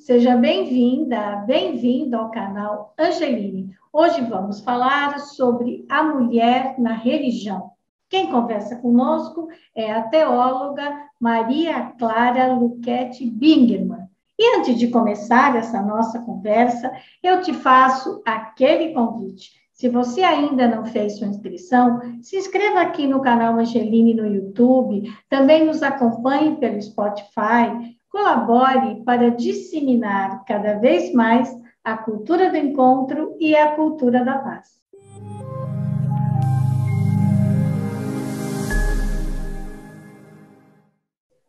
seja bem-vinda, bem-vindo ao canal Angeline. Hoje vamos falar sobre a mulher na religião. Quem conversa conosco é a teóloga Maria Clara Luquete Bingerman. E antes de começar essa nossa conversa, eu te faço aquele convite. Se você ainda não fez sua inscrição, se inscreva aqui no canal Angeline no YouTube, também nos acompanhe pelo Spotify, colabore para disseminar cada vez mais a cultura do encontro e a cultura da paz.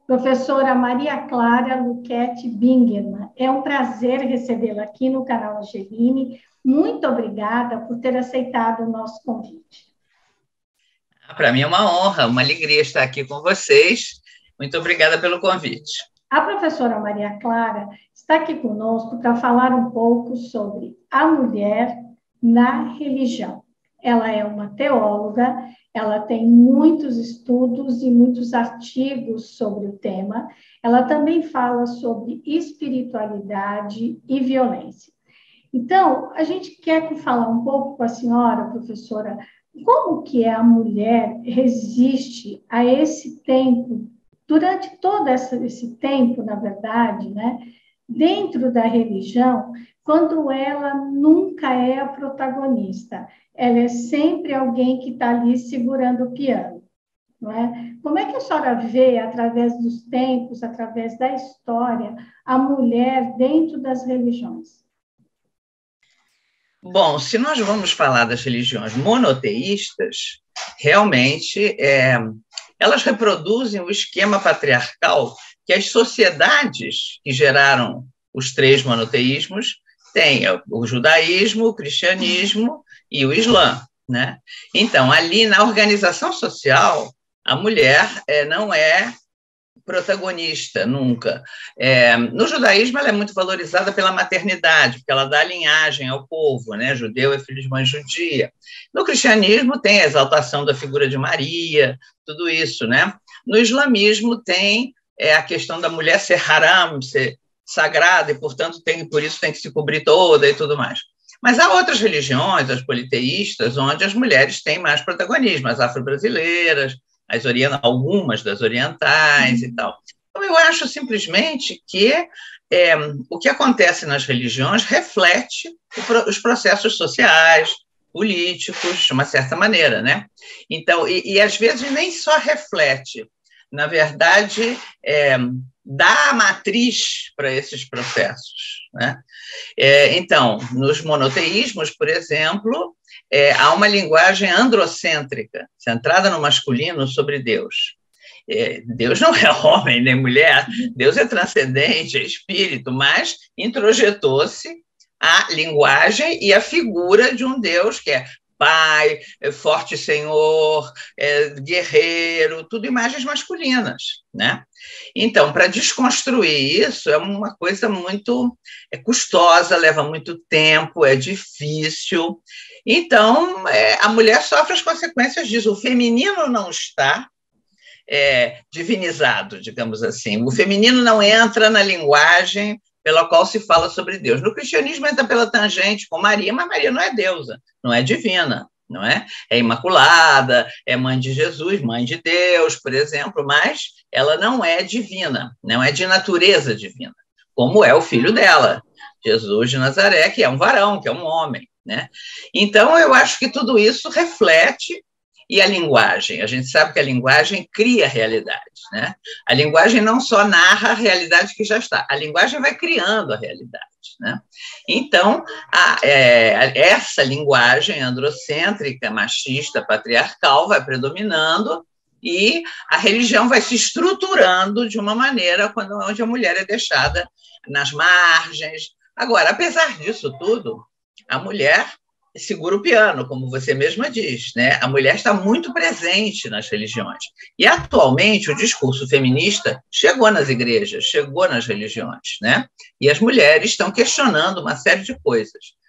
Professora Maria Clara Luquete Bingerman, é um prazer recebê-la aqui no canal Angeline. Muito obrigada por ter aceitado o nosso convite. Para mim é uma honra, uma alegria estar aqui com vocês. Muito obrigada pelo convite. A professora Maria Clara está aqui conosco para falar um pouco sobre a mulher na religião. Ela é uma teóloga, ela tem muitos estudos e muitos artigos sobre o tema. Ela também fala sobre espiritualidade e violência. Então, a gente quer falar um pouco com a senhora, professora, como que a mulher resiste a esse tempo durante todo esse tempo, na verdade, né, dentro da religião, quando ela nunca é a protagonista, ela é sempre alguém que está ali segurando o piano. Não é? Como é que a senhora vê, através dos tempos, através da história, a mulher dentro das religiões? Bom, se nós vamos falar das religiões monoteístas, realmente é, elas reproduzem o esquema patriarcal que as sociedades que geraram os três monoteísmos têm, é o judaísmo, o cristianismo e o islã. Né? Então, ali na organização social, a mulher é, não é protagonista nunca. É, no judaísmo, ela é muito valorizada pela maternidade, porque ela dá linhagem ao povo, né? Judeu é filho de mãe judia. No cristianismo, tem a exaltação da figura de Maria, tudo isso, né? No islamismo, tem é, a questão da mulher ser haram, ser sagrada, e, portanto, tem, por isso tem que se cobrir toda e tudo mais. Mas há outras religiões, as politeístas, onde as mulheres têm mais protagonismo, as afro-brasileiras, as algumas das orientais e tal. Então, eu acho simplesmente que é, o que acontece nas religiões reflete os processos sociais, políticos, de uma certa maneira, né? Então, e, e às vezes nem só reflete, na verdade, é, dá a matriz para esses processos, né? É, então, nos monoteísmos, por exemplo, é, há uma linguagem androcêntrica, centrada no masculino sobre Deus. É, Deus não é homem nem mulher, Deus é transcendente, é espírito, mas introjetou-se a linguagem e a figura de um Deus que é pai, é forte senhor, é guerreiro, tudo imagens masculinas, né? Então, para desconstruir isso é uma coisa muito é custosa, leva muito tempo, é difícil. Então, é, a mulher sofre as consequências disso. O feminino não está é, divinizado, digamos assim. O feminino não entra na linguagem pela qual se fala sobre Deus. No cristianismo entra pela tangente com Maria, mas Maria não é deusa, não é divina, não é? É imaculada, é mãe de Jesus, mãe de Deus, por exemplo, mas ela não é divina, não é de natureza divina, como é o filho dela, Jesus de Nazaré, que é um varão, que é um homem, né? Então eu acho que tudo isso reflete e a linguagem? A gente sabe que a linguagem cria realidades, né? A linguagem não só narra a realidade que já está, a linguagem vai criando a realidade, né? Então, a, é, essa linguagem androcêntrica, machista, patriarcal vai predominando e a religião vai se estruturando de uma maneira quando, onde a mulher é deixada nas margens. Agora, apesar disso tudo, a mulher segura o piano, como você mesma diz, né? A mulher está muito presente nas religiões. E atualmente o discurso feminista chegou nas igrejas, chegou nas religiões, né? E as mulheres estão questionando uma série de coisas.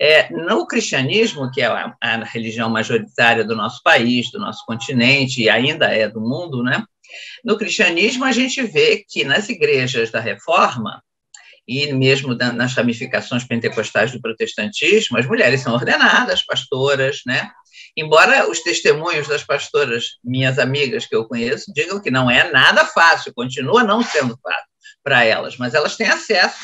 É, no cristianismo, que é a, a religião majoritária do nosso país, do nosso continente e ainda é do mundo, né? No cristianismo a gente vê que nas igrejas da Reforma e mesmo nas ramificações pentecostais do protestantismo, as mulheres são ordenadas pastoras, né? Embora os testemunhos das pastoras, minhas amigas que eu conheço, digam que não é nada fácil, continua não sendo fácil para elas, mas elas têm acesso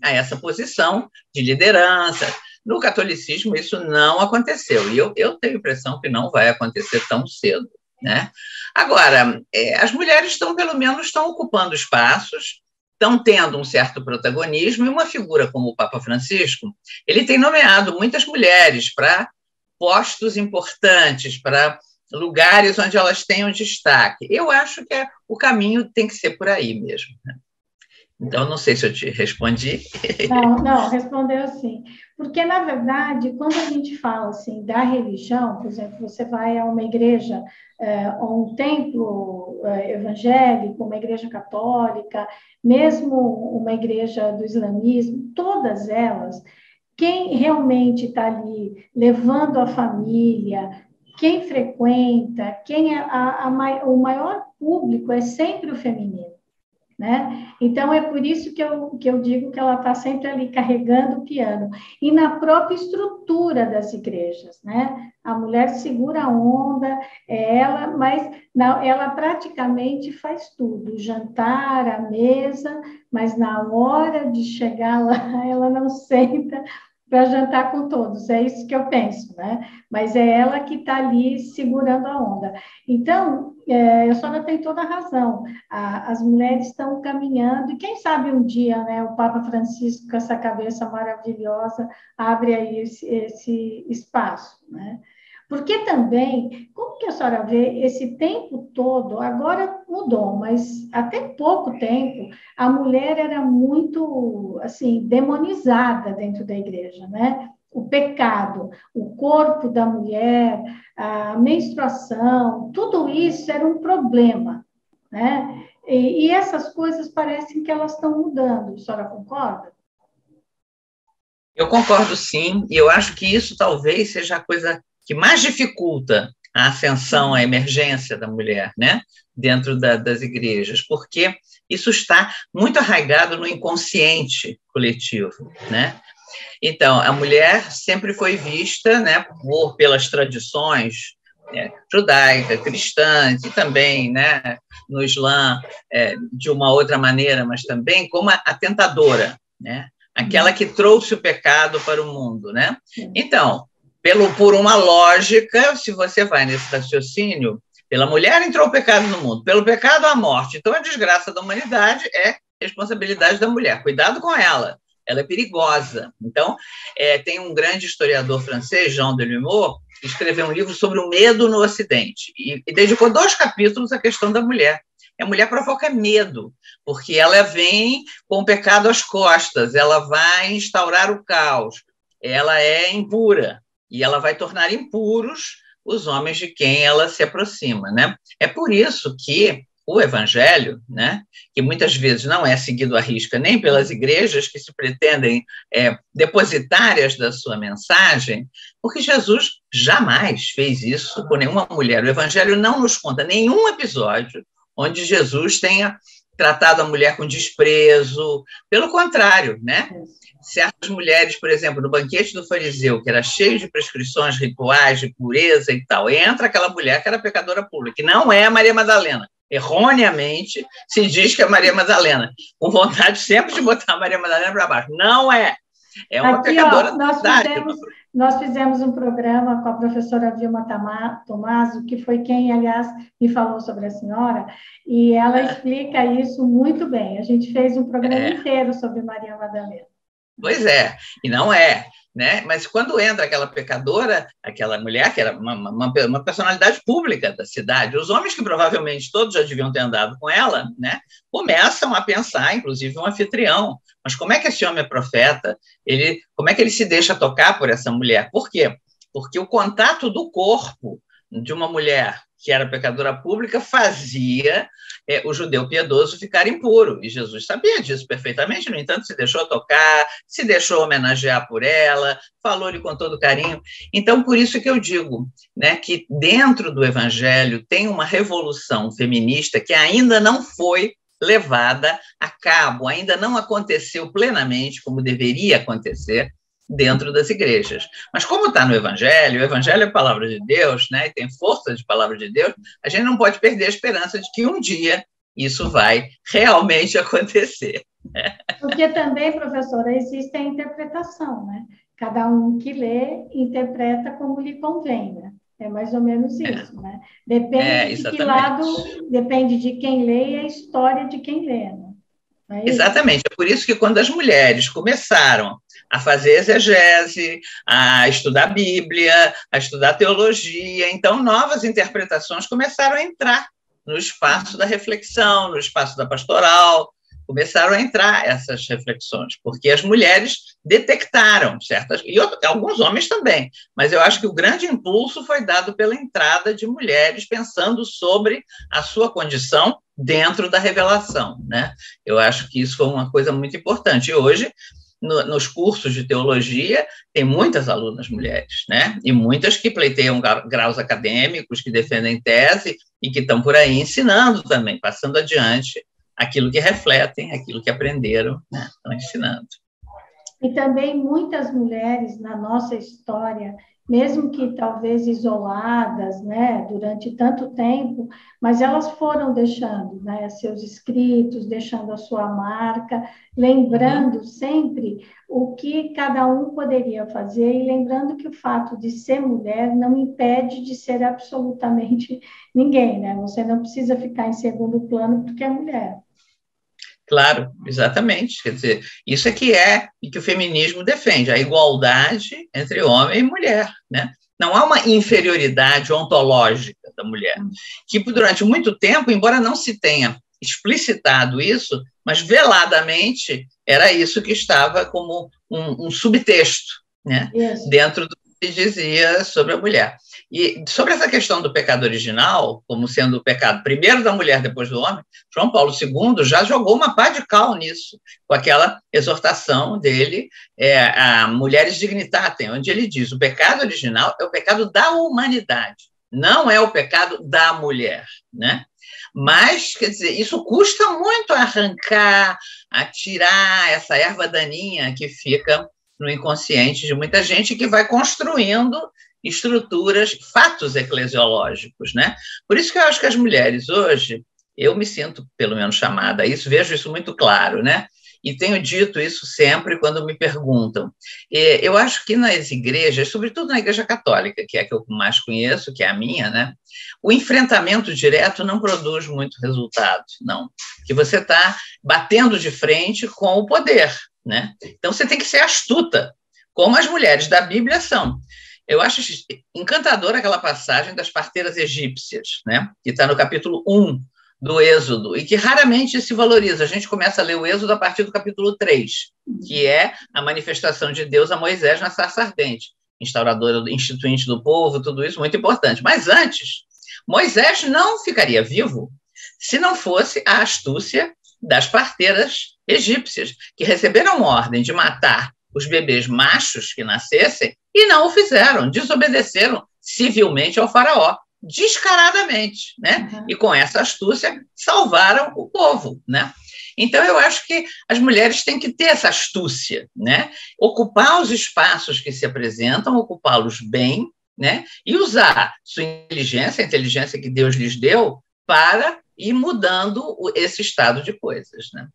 a essa posição de liderança. No catolicismo, isso não aconteceu, e eu, eu tenho a impressão que não vai acontecer tão cedo. Né? Agora, é, as mulheres estão, pelo menos, estão ocupando espaços, estão tendo um certo protagonismo, e uma figura como o Papa Francisco, ele tem nomeado muitas mulheres para postos importantes, para lugares onde elas tenham destaque. Eu acho que é, o caminho tem que ser por aí mesmo. Né? Então, não sei se eu te respondi. Não, não, respondeu sim. Porque, na verdade, quando a gente fala assim da religião, por exemplo, você vai a uma igreja, um templo é, evangélico, uma igreja católica, mesmo uma igreja do islamismo, todas elas, quem realmente está ali levando a família, quem frequenta, quem é a, a, o maior público é sempre o feminino. Né? Então, é por isso que eu, que eu digo que ela está sempre ali carregando o piano. E na própria estrutura das igrejas, né? A mulher segura a onda, é ela, mas não, ela praticamente faz tudo, o jantar, a mesa, mas na hora de chegar lá, ela não senta para jantar com todos, é isso que eu penso, né? Mas é ela que está ali segurando a onda. Então, é, a senhora tem toda a razão. A, as mulheres estão caminhando, e quem sabe um dia, né, o Papa Francisco, com essa cabeça maravilhosa, abre aí esse, esse espaço, né? Porque também, como que a senhora vê esse tempo todo, agora mudou, mas até pouco tempo, a mulher era muito, assim, demonizada dentro da igreja, né? O pecado, o corpo da mulher, a menstruação, tudo isso era um problema, né? E, e essas coisas parecem que elas estão mudando, a senhora concorda? Eu concordo sim, e eu acho que isso talvez seja a coisa que mais dificulta a ascensão, a emergência da mulher, né, dentro da, das igrejas, porque isso está muito arraigado no inconsciente coletivo, né? Então, a mulher sempre foi vista, né, por pelas tradições é, judaica, cristã, e também, né, no Islã, é, de uma outra maneira, mas também como a, a tentadora, né? Aquela que trouxe o pecado para o mundo, né? Então, pelo, por uma lógica, se você vai nesse raciocínio, pela mulher entrou o pecado no mundo, pelo pecado a morte. Então, a desgraça da humanidade é responsabilidade da mulher. Cuidado com ela, ela é perigosa. Então, é, tem um grande historiador francês, Jean Delumeau, que escreveu um livro sobre o medo no Ocidente e, e dedicou dois capítulos à questão da mulher. A mulher provoca medo, porque ela vem com o pecado às costas, ela vai instaurar o caos, ela é impura, e ela vai tornar impuros os homens de quem ela se aproxima, né? É por isso que o evangelho, né, que muitas vezes não é seguido à risca nem pelas igrejas que se pretendem é, depositárias da sua mensagem, porque Jesus jamais fez isso com nenhuma mulher. O evangelho não nos conta nenhum episódio onde Jesus tenha tratado a mulher com desprezo, pelo contrário, né? certas mulheres, por exemplo, no banquete do fariseu, que era cheio de prescrições rituais de pureza e tal, entra aquela mulher que era pecadora pública, que não é a Maria Madalena. Erroneamente se diz que é Maria Madalena, com vontade sempre de botar a Maria Madalena para baixo. Não é. É uma Aqui, pecadora ó, nós fizemos, nós fizemos um programa com a professora Vilma Tomaso, que foi quem, aliás, me falou sobre a senhora, e ela é. explica isso muito bem. A gente fez um programa é. inteiro sobre Maria Madalena. Pois é, e não é. Né? Mas quando entra aquela pecadora, aquela mulher que era uma, uma, uma, personalidade pública da cidade, os homens que provavelmente todos já deviam ter andado com ela, né? começam a pensar, inclusive um anfitrião, mas como é que esse homem é profeta? Ele, como é que ele se deixa tocar por essa mulher? Por quê? Porque o contato do corpo de uma mulher que era pecadora pública, fazia é, o judeu piedoso ficar impuro. E Jesus sabia disso perfeitamente, no entanto, se deixou tocar, se deixou homenagear por ela, falou-lhe com todo carinho. Então, por isso que eu digo né, que dentro do evangelho tem uma revolução feminista que ainda não foi levada a cabo, ainda não aconteceu plenamente como deveria acontecer dentro das igrejas. Mas como está no Evangelho, o Evangelho é a palavra de Deus, né, e tem força de palavra de Deus, a gente não pode perder a esperança de que um dia isso vai realmente acontecer. Porque também, professora, existe a interpretação, né? Cada um que lê interpreta como lhe convém, né? É mais ou menos é. isso, é. né? Depende é, de que lado, depende de quem lê e a história de quem lê, né? É exatamente. É por isso que quando as mulheres começaram a fazer exegese, a estudar a Bíblia, a estudar teologia, então novas interpretações começaram a entrar no espaço da reflexão, no espaço da pastoral, começaram a entrar essas reflexões, porque as mulheres detectaram certas, e alguns homens também, mas eu acho que o grande impulso foi dado pela entrada de mulheres pensando sobre a sua condição dentro da revelação. Né? Eu acho que isso foi uma coisa muito importante. E hoje, no, nos cursos de teologia, tem muitas alunas mulheres, né? e muitas que pleiteiam graus acadêmicos, que defendem tese e que estão por aí ensinando também, passando adiante aquilo que refletem, aquilo que aprenderam, né? estão ensinando. E também muitas mulheres na nossa história, mesmo que talvez isoladas, né, durante tanto tempo, mas elas foram deixando, né, seus escritos, deixando a sua marca, lembrando uhum. sempre o que cada um poderia fazer e lembrando que o fato de ser mulher não impede de ser absolutamente ninguém, né? Você não precisa ficar em segundo plano porque é mulher. Claro, exatamente. Quer dizer, isso é que é e que o feminismo defende, a igualdade entre homem e mulher, né? Não há uma inferioridade ontológica da mulher, que durante muito tempo, embora não se tenha explicitado isso, mas veladamente era isso que estava como um, um subtexto, né? Dentro do que dizia sobre a mulher. E sobre essa questão do pecado original, como sendo o pecado primeiro da mulher, depois do homem, João Paulo II já jogou uma pá de cal nisso, com aquela exortação dele é, a Mulheres Dignitatem, onde ele diz: o pecado original é o pecado da humanidade, não é o pecado da mulher, né? Mas, quer dizer, isso custa muito arrancar, a tirar essa erva daninha que fica no inconsciente de muita gente que vai construindo estruturas, fatos eclesiológicos, né? Por isso que eu acho que as mulheres hoje, eu me sinto pelo menos chamada a isso, vejo isso muito claro, né? E tenho dito isso sempre quando me perguntam. Eu acho que nas igrejas, sobretudo na igreja católica, que é a que eu mais conheço, que é a minha, né? O enfrentamento direto não produz muito resultado, não. Que você está batendo de frente com o poder, né? Então você tem que ser astuta, como as mulheres da Bíblia são. Eu acho encantadora aquela passagem das parteiras egípcias, né? que está no capítulo 1 do Êxodo, e que raramente se valoriza. A gente começa a ler o Êxodo a partir do capítulo 3, que é a manifestação de Deus a Moisés na sarça ardente, instauradora, instituinte do povo, tudo isso muito importante. Mas antes, Moisés não ficaria vivo se não fosse a astúcia das parteiras egípcias, que receberam ordem de matar os bebês machos que nascessem e não o fizeram, desobedeceram civilmente ao faraó, descaradamente, né? Uhum. E com essa astúcia salvaram o povo, né? Então eu acho que as mulheres têm que ter essa astúcia, né? Ocupar os espaços que se apresentam, ocupá-los bem, né? E usar sua inteligência, a inteligência que Deus lhes deu, para ir mudando esse estado de coisas, né?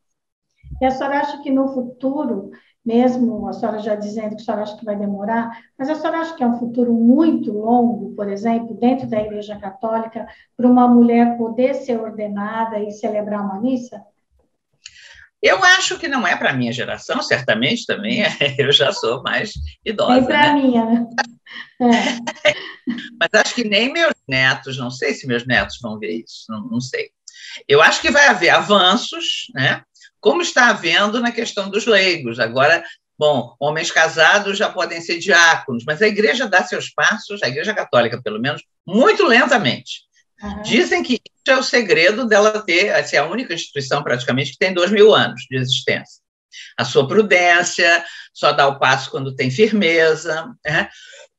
E a senhora acha que no futuro mesmo a senhora já dizendo que a senhora acha que vai demorar, mas a senhora acha que é um futuro muito longo, por exemplo, dentro da Igreja Católica, para uma mulher poder ser ordenada e celebrar uma missa? Eu acho que não é para a minha geração, certamente também, é, eu já sou mais idosa. Nem para a né? minha, né? É. Mas acho que nem meus netos, não sei se meus netos vão ver isso, não, não sei. Eu acho que vai haver avanços, né? Como está havendo na questão dos leigos. Agora, bom, homens casados já podem ser diáconos, mas a igreja dá seus passos, a igreja católica, pelo menos, muito lentamente. Uhum. Dizem que isso é o segredo dela ter, assim, a única instituição praticamente que tem dois mil anos de existência. A sua prudência, só dá o passo quando tem firmeza. Né?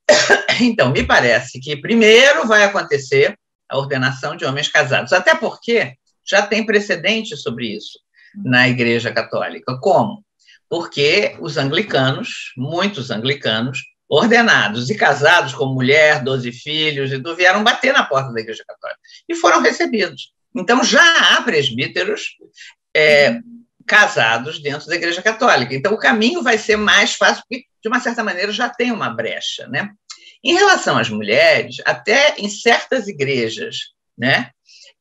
Então, me parece que primeiro vai acontecer a ordenação de homens casados, até porque já tem precedente sobre isso na Igreja Católica. Como? Porque os anglicanos, muitos anglicanos, ordenados e casados com mulher, doze filhos, e vieram bater na porta da Igreja Católica e foram recebidos. Então já há presbíteros é, casados dentro da Igreja Católica. Então o caminho vai ser mais fácil, porque de uma certa maneira já tem uma brecha, né? Em relação às mulheres, até em certas igrejas, né,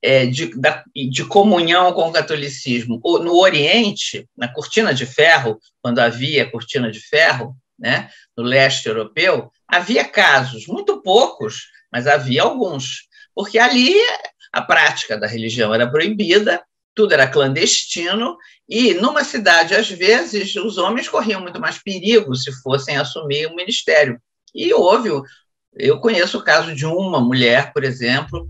é, de, de comunhão com o catolicismo, no Oriente, na cortina de ferro, quando havia cortina de ferro, né, no leste europeu, havia casos, muito poucos, mas havia alguns, porque ali a prática da religião era proibida, tudo era clandestino, e numa cidade, às vezes, os homens corriam muito mais perigo se fossem assumir o ministério. E houve, eu conheço o caso de uma mulher, por exemplo,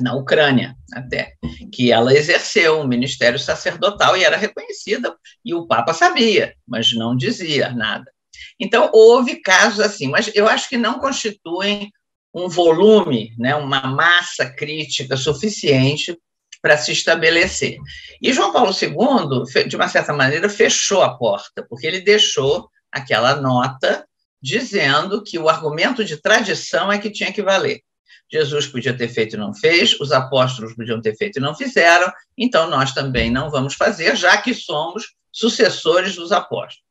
na Ucrânia, até, que ela exerceu um ministério sacerdotal e era reconhecida, e o Papa sabia, mas não dizia nada. Então, houve casos assim, mas eu acho que não constituem um volume, né, uma massa crítica suficiente para se estabelecer. E João Paulo II, de uma certa maneira, fechou a porta, porque ele deixou aquela nota dizendo que o argumento de tradição é que tinha que valer. Jesus podia ter feito e não fez, os apóstolos podiam ter feito e não fizeram, então nós também não vamos fazer, já que somos sucessores dos apóstolos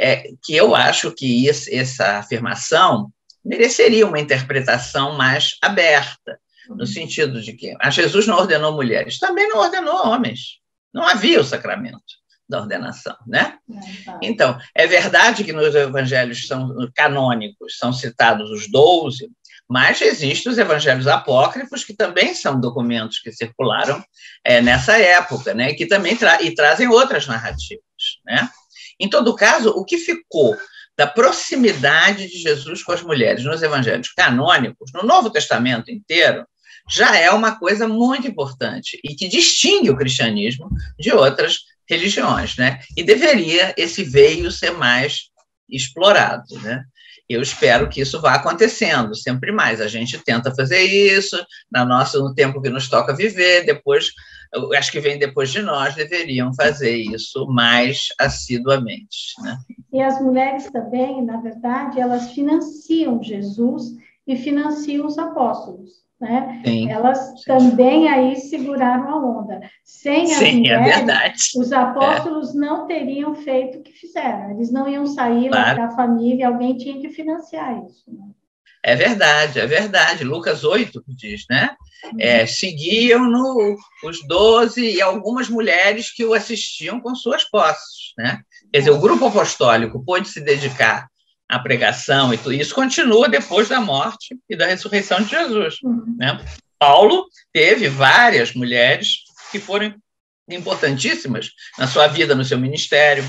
é, que eu acho que isso, essa afirmação mereceria uma interpretação mais aberta, no sentido de que a Jesus não ordenou mulheres, também não ordenou homens. Não havia o sacramento da ordenação, né? É, tá. Então, é verdade que nos evangelhos são canônicos são citados os doze, mas existem os evangelhos apócrifos que também são documentos que circularam é, nessa época, né? Que também tra e trazem outras narrativas, né? Em todo caso, o que ficou da proximidade de Jesus com as mulheres nos evangelhos canônicos, no Novo Testamento inteiro, já é uma coisa muito importante e que distingue o cristianismo de outras religiões, né? E deveria esse veio ser mais explorado, né? Eu espero que isso vá acontecendo sempre mais. A gente tenta fazer isso na nossa, no tempo que nos toca viver, depois acho que vem depois de nós, deveriam fazer isso mais assiduamente. Né? E as mulheres também, na verdade, elas financiam Jesus e financiam os apóstolos. Né? Elas sim. também aí seguraram a onda. Sem as sim, é mulheres, é os apóstolos é. não teriam feito o que fizeram. Eles não iam sair claro. da família, alguém tinha que financiar isso. Né? É verdade, é verdade. Lucas 8 diz, né? É, seguiam no, os doze e algumas mulheres que o assistiam com suas posses, né? Quer dizer, o grupo apostólico pôde se dedicar à pregação e tudo isso continua depois da morte e da ressurreição de Jesus, uhum. né? Paulo teve várias mulheres que foram importantíssimas na sua vida, no seu ministério.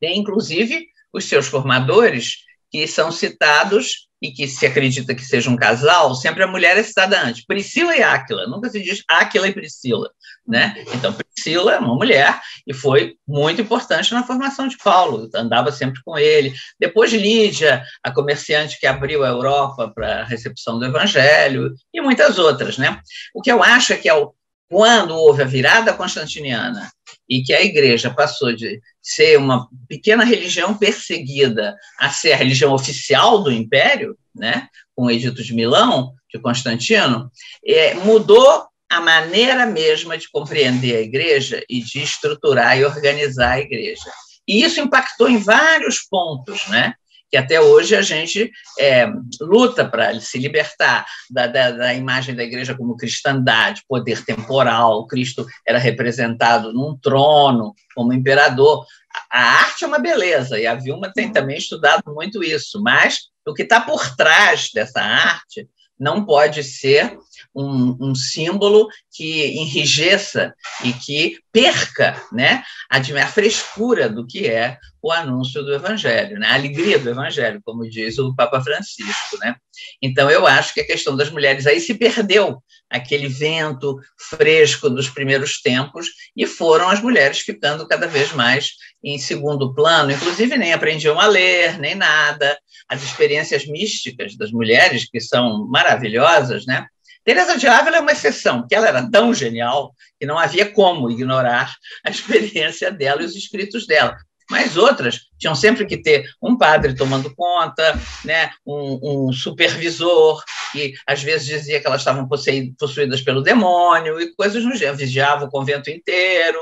Tem, inclusive, os seus formadores que são citados e que se acredita que seja um casal, sempre a mulher é citada antes. Priscila e Áquila, nunca se diz Áquila e Priscila, né? Então, Priscila é uma mulher e foi muito importante na formação de Paulo, andava sempre com ele. Depois Lídia, a comerciante que abriu a Europa para a recepção do evangelho e muitas outras, né? O que eu acho é que ao quando houve a virada constantiniana e que a igreja passou de ser uma pequena religião perseguida a ser a religião oficial do império, né, com o Edito de Milão, de Constantino, é, mudou a maneira mesma de compreender a igreja e de estruturar e organizar a igreja. E isso impactou em vários pontos, né? que até hoje a gente é, luta para se libertar da, da, da, imagem da igreja como cristandade, poder temporal. Cristo era representado num trono, como imperador. A, a arte é uma beleza, e a Vilma tem também estudado muito isso, mas o que está por trás dessa arte não pode ser um, um, símbolo que enrijeça e que perca né, a, a frescura do que é o anúncio do Evangelho, né, a alegria do Evangelho, como diz o Papa Francisco. Né? Então, eu acho que a questão das mulheres aí se perdeu aquele vento fresco dos primeiros tempos e foram as mulheres ficando cada vez mais em segundo plano, inclusive nem aprendiam a ler, nem nada. As experiências místicas das mulheres, que são maravilhosas, né? Teresa de Ávila é uma exceção, porque ela era tão genial que não havia como ignorar a experiência dela e os escritos dela. Mas outras tinham sempre que ter um padre tomando conta, né, um, um supervisor, que às vezes dizia que elas estavam possuídas pelo demônio e coisas no gênero, vigiava o convento inteiro,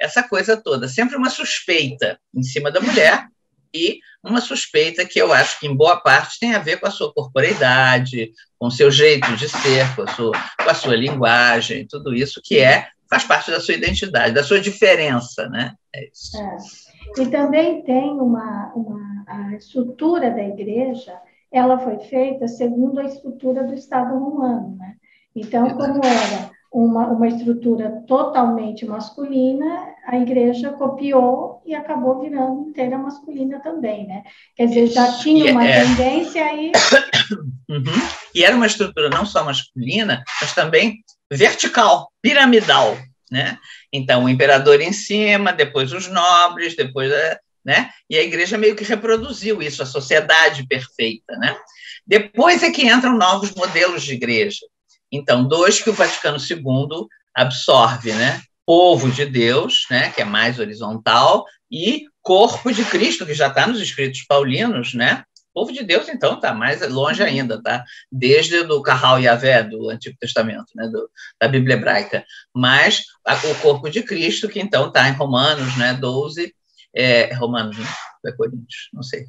essa coisa toda. Sempre uma suspeita em cima da mulher e uma suspeita que eu acho que, em boa parte, tem a ver com a sua corporeidade, com o seu jeito de ser, com a sua, com a sua linguagem, tudo isso que é faz parte da sua identidade, da sua diferença, né? É isso. É. E também tem uma, uma a estrutura da igreja, ela foi feita segundo a estrutura do Estado romano, né? Então, como era uma, uma estrutura totalmente masculina, a igreja copiou e acabou virando inteira masculina também, né? Quer dizer, já tinha uma é... tendência aí. Uhum. E era uma estrutura não só masculina, mas também vertical, piramidal, né? Então, o imperador em cima, depois os nobres, depois, né? E a igreja meio que reproduziu isso, a sociedade perfeita, né? Depois é que entram novos modelos de igreja. Então, dois que o Vaticano II absorve, né? Povo de Deus, né? Que é mais horizontal, e corpo de Cristo, que já está nos escritos paulinos, né? povo de Deus, então, está mais longe uhum. ainda, tá? Desde o Carral Yahvé, do Antigo Testamento, né? Do, da Bíblia hebraica. Mas a, o corpo de Cristo, que então está em Romanos, né? 12, é, Romanos, né? É Coríntios, não sei.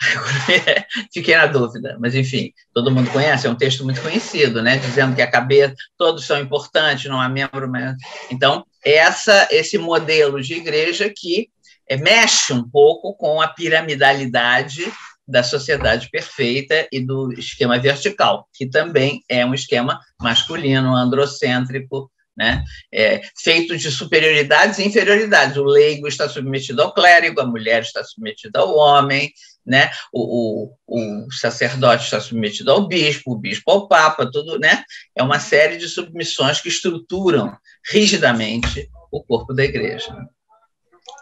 Fiquei na dúvida, mas enfim, todo mundo conhece, é um texto muito conhecido, né? Dizendo que a cabeça, todos são importantes, não há membro. Mas... Então, essa, esse modelo de igreja que é, mexe um pouco com a piramidalidade da sociedade perfeita e do esquema vertical, que também é um esquema masculino, androcêntrico, né? É, feito de superioridades e inferioridades. O leigo está submetido ao clérigo, a mulher está submetida ao homem, né? o, o, o sacerdote está submetido ao bispo, o bispo ao papa, tudo, né? É uma série de submissões que estruturam rigidamente o corpo da igreja.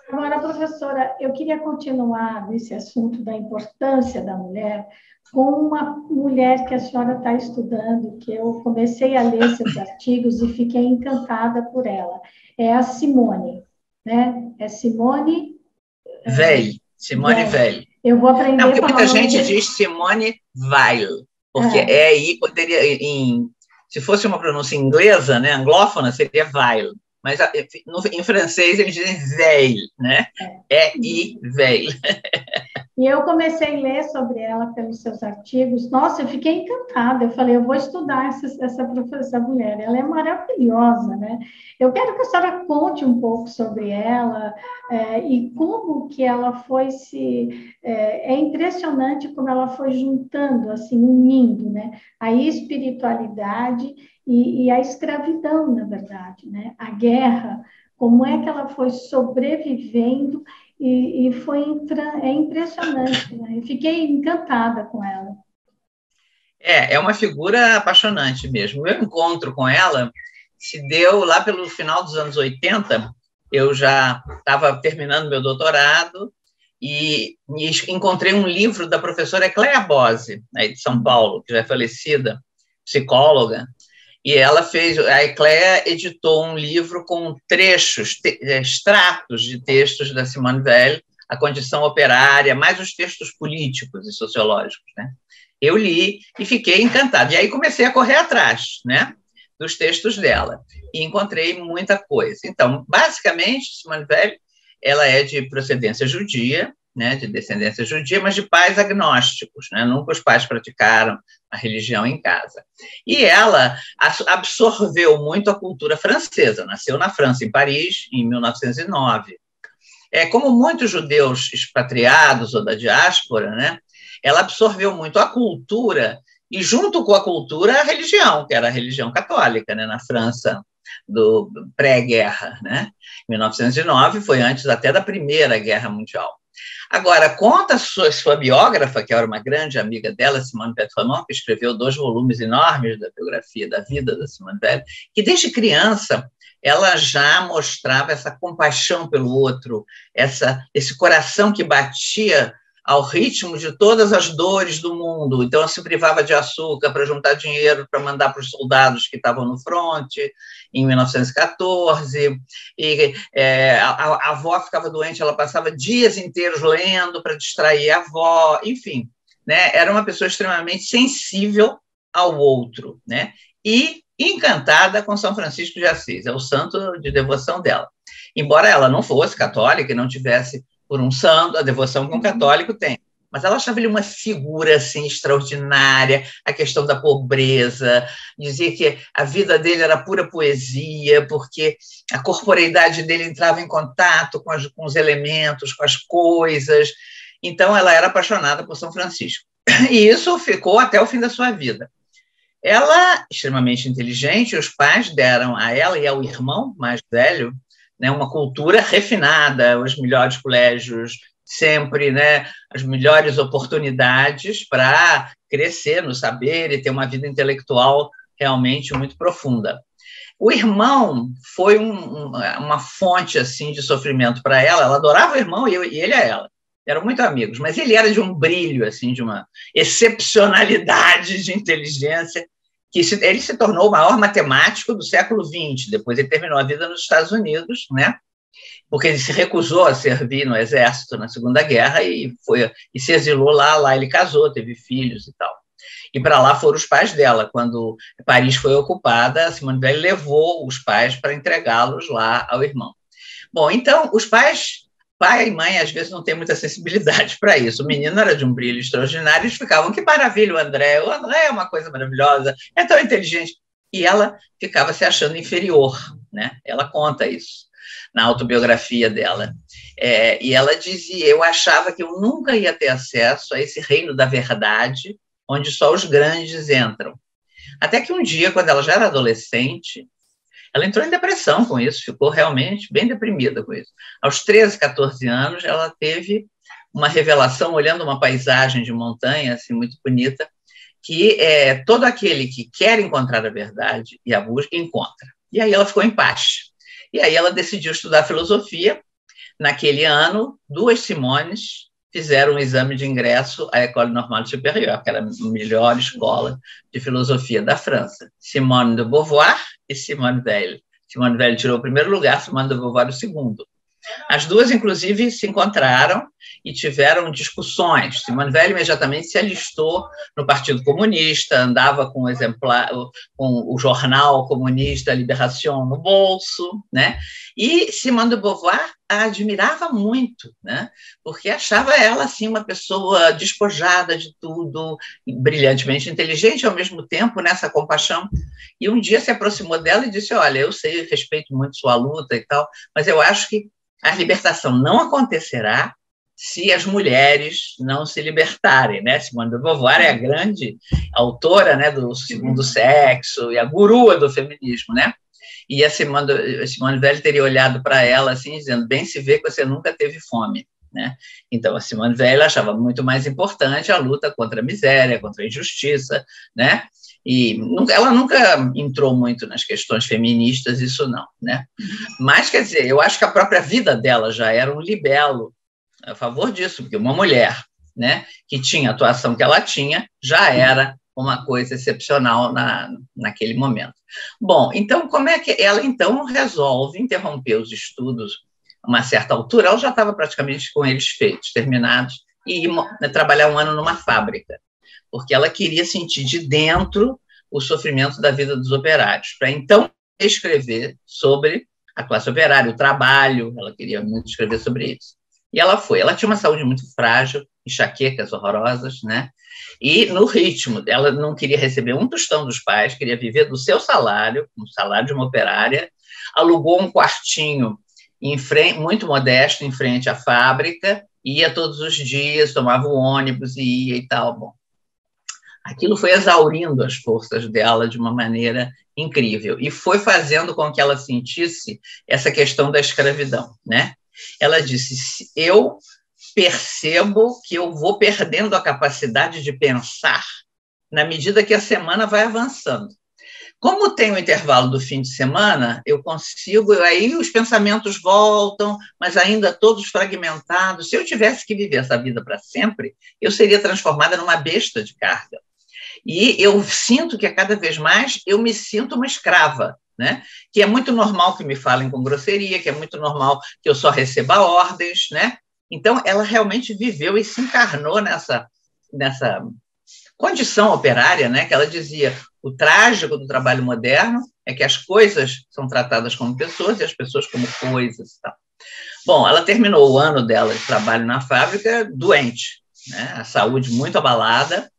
Agora, professora, eu queria continuar nesse assunto da importância da mulher com uma mulher que a senhora está estudando, que eu comecei a ler seus artigos e fiquei encantada por ela. É a Simone, né? É Simone... Veil, Simone Veil. Eu vou aprender Não, porque muita gente diz Simone Weil, porque é, é aí poderia, em, se fosse uma pronúncia inglesa, né, anglófona, seria Weil mas no, em francês eles dizem veille, né? É i veille. E eu comecei a ler sobre ela pelos seus artigos. Nossa, eu fiquei encantada. Eu falei, eu vou estudar essa, essa professora mulher. Ela é maravilhosa, né? Eu quero que a senhora conte um pouco sobre ela é, e como que ela foi se... É, é, impressionante como ela foi juntando, assim, unindo, né? A espiritualidade e, e a escravidão, na verdade, né? A guerra, como é que ela foi sobrevivendo e, e foi é impressionante. Né? Eu fiquei encantada com ela. É, é uma figura apaixonante mesmo. O meu encontro com ela se deu lá pelo final dos anos 80. Eu já estava terminando meu doutorado e, encontrei um livro da professora Ecléia Bose, aí de São Paulo, que já é falecida, psicóloga, e ela fez, a Ecléia editou um livro com trechos, te, é, extratos de textos da Simone Weil, a condição operária, mais os textos políticos e sociológicos, né? Eu li e fiquei encantado. E aí comecei a correr atrás, né? Dos textos dela e encontrei muita coisa. Então, basicamente, Simone Weil, ela é de procedência judia, né, de descendência judia, mas de pais agnósticos, né? nunca os pais praticaram a religião em casa. E ela absorveu muito a cultura francesa, nasceu na França, em Paris, em 1909. É, como muitos judeus expatriados ou da diáspora, né, ela absorveu muito a cultura e, junto com a cultura, a religião, que era a religião católica, né, na França do pré-guerra. Né? 1909 foi antes até da Primeira Guerra Mundial. Agora, conta a sua, sua biógrafa, que era uma grande amiga dela, Simone Petronon, que escreveu dois volumes enormes da biografia da vida da Simone Weil, que desde criança ela já mostrava essa compaixão pelo outro, essa, esse coração que batia ao ritmo de todas as dores do mundo. Então, ela se privava de açúcar para juntar dinheiro para mandar para os soldados que estavam no fronte, em 1914. E é, a, a, avó ficava doente, ela passava dias inteiros lendo para distrair a avó. Enfim, né? era uma pessoa extremamente sensível ao outro. Né? E encantada com São Francisco de Assis, é o santo de devoção dela. Embora ela não fosse católica e não tivesse por um santo, a devoção que um católico tem. Mas ela achava ele uma figura assim extraordinária, a questão da pobreza, dizia que a vida dele era pura poesia, porque a corporeidade dele entrava em contato com, as, com os elementos, com as coisas. Então ela era apaixonada por São Francisco. E isso ficou até o fim da sua vida. Ela, extremamente inteligente, os pais deram a ela e ao irmão mais velho né, uma cultura refinada, os melhores colégios sempre, né, as melhores oportunidades para crescer no saber e ter uma vida intelectual realmente muito profunda. O irmão foi um, uma fonte assim de sofrimento para ela. Ela adorava o irmão e, e ele a ela. Eram muito amigos, mas ele era de um brilho assim, de uma excepcionalidade de inteligência que se, ele se tornou o maior matemático do século XX. Depois ele terminou a vida nos Estados Unidos, né? Porque ele se recusou a servir no exército na Segunda Guerra e foi e se exilou lá. Lá ele casou, teve filhos e tal. E para lá foram os pais dela. Quando Paris foi ocupada, Simone Weil levou os pais para entregá-los lá ao irmão. Bom, então os pais pai e mãe às vezes não têm muita sensibilidade para isso. O menino era de um brilho extraordinário, eles ficavam, que maravilha o André, o André é uma coisa maravilhosa, é tão inteligente. E ela ficava se achando inferior, né? Ela conta isso na autobiografia dela. É, e ela dizia: Eu achava que eu nunca ia ter acesso a esse reino da verdade, onde só os grandes entram. Até que um dia, quando ela já era adolescente, ela entrou em depressão com isso, ficou realmente bem deprimida com isso. Aos 13, 14 anos, ela teve uma revelação olhando uma paisagem de montanha assim muito bonita, que é todo aquele que quer encontrar a verdade e a busca encontra. E aí ela ficou em paz. E aí ela decidiu estudar filosofia. Naquele ano, duas Simones fizeram um exame de ingresso à École Normale Supérieure, que era a melhor escola de filosofia da França. Simone de Beauvoir e Simone Weil. Simone Weil tirou o primeiro lugar, Simone de Beauvoir o segundo. As duas, inclusive, se encontraram e tiveram discussões. Simone Weil imediatamente se alistou no Partido Comunista, andava com o exemplar, com o jornal comunista Libération no bolso, né? E Simone de Beauvoir a admirava muito, né? Porque achava ela assim uma pessoa despojada de tudo, brilhantemente inteligente ao mesmo tempo nessa compaixão. E um dia se aproximou dela e disse: "Olha, eu sei, respeito muito sua luta e tal, mas eu acho que a libertação não acontecerá se as mulheres não se libertarem, né? Simone de Beauvoir é a grande autora, né, do segundo sexo e a gurua do feminismo, né? E a Simone, a Simone Weil teria olhado para ela assim, dizendo: bem se vê que você nunca teve fome. Né? Então, a Simone Weil achava muito mais importante a luta contra a miséria, contra a injustiça, né? E ela nunca entrou muito nas questões feministas, isso não, né? Mas, quer dizer, eu acho que a própria vida dela já era um libelo a favor disso, porque uma mulher né, que tinha a atuação que ela tinha já era uma coisa excepcional na, naquele momento. Bom, então, como é que ela, então, resolve interromper os estudos a uma certa altura? Ela já estava praticamente com eles feitos, terminados, e ir, trabalhar um ano numa fábrica porque ela queria sentir de dentro o sofrimento da vida dos operários, para então escrever sobre a classe operária, o trabalho, ela queria muito escrever sobre isso. E ela foi. Ela tinha uma saúde muito frágil, enxaquecas horrorosas, né? E no ritmo, ela não queria receber um tostão dos pais, queria viver do seu salário, um salário de uma operária, alugou um quartinho frente, muito modesto em frente à fábrica, ia todos os dias, tomava o ônibus e ia e tal. Bom, aquilo foi exaurindo as forças dela de uma maneira incrível e foi fazendo com que ela sentisse essa questão da escravidão, né? Ela disse: "Eu percebo que eu vou perdendo a capacidade de pensar na medida que a semana vai avançando. Como tem o intervalo do fim de semana, eu consigo, aí os pensamentos voltam, mas ainda todos fragmentados. Se eu tivesse que viver essa vida para sempre, eu seria transformada numa besta de carga. E eu sinto que cada vez mais eu me sinto uma escrava, né? Que é muito normal que me falem com grosseria, que é muito normal que eu só receba ordens, né? Então ela realmente viveu e se encarnou nessa nessa condição operária, né? Que ela dizia o trágico do trabalho moderno é que as coisas são tratadas como pessoas e as pessoas como coisas. Tá? Bom, ela terminou o ano dela de trabalho na fábrica doente, né? a saúde muito abalada,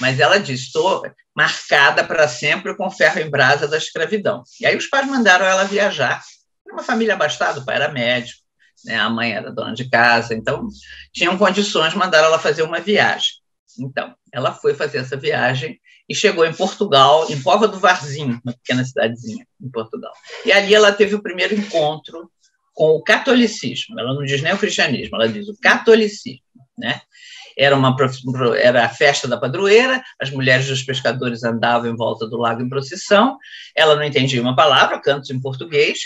mas ela disse: estou marcada para sempre com ferro em brasa da escravidão. E aí os pais mandaram ela viajar. Era uma família abastada, o pai era médico, né? a mãe era dona de casa, então tinham condições, mandaram ela fazer uma viagem. Então, ela foi fazer essa viagem e chegou em Portugal, em Pova do Varzim, uma pequena cidadezinha em Portugal. E ali ela teve o primeiro encontro com o catolicismo. Ela não diz nem o cristianismo, ela diz o catolicismo, né? Era, uma, era a festa da padroeira, as mulheres dos pescadores andavam em volta do lago em procissão, ela não entendia uma palavra, cantos em português,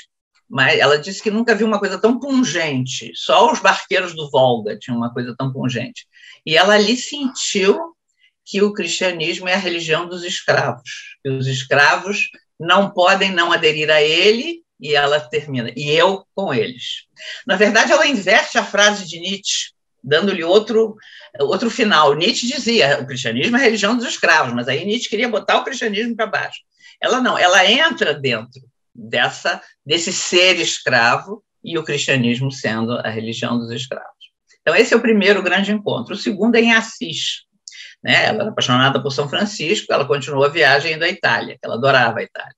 mas ela disse que nunca viu uma coisa tão pungente, só os barqueiros do Volga tinham uma coisa tão pungente. E ela ali sentiu que o cristianismo é a religião dos escravos, que os escravos não podem não aderir a ele, e ela termina, e eu com eles. Na verdade, ela inverte a frase de Nietzsche, dando-lhe outro, outro final. Nietzsche dizia, o cristianismo é a religião dos escravos, mas aí Nietzsche queria botar o cristianismo para baixo. Ela não, ela entra dentro dessa desse ser escravo e o cristianismo sendo a religião dos escravos. Então, esse é o primeiro grande encontro. O segundo é em Assis, né? Ela era apaixonada por São Francisco, ela continuou a viagem indo à Itália, ela adorava a Itália.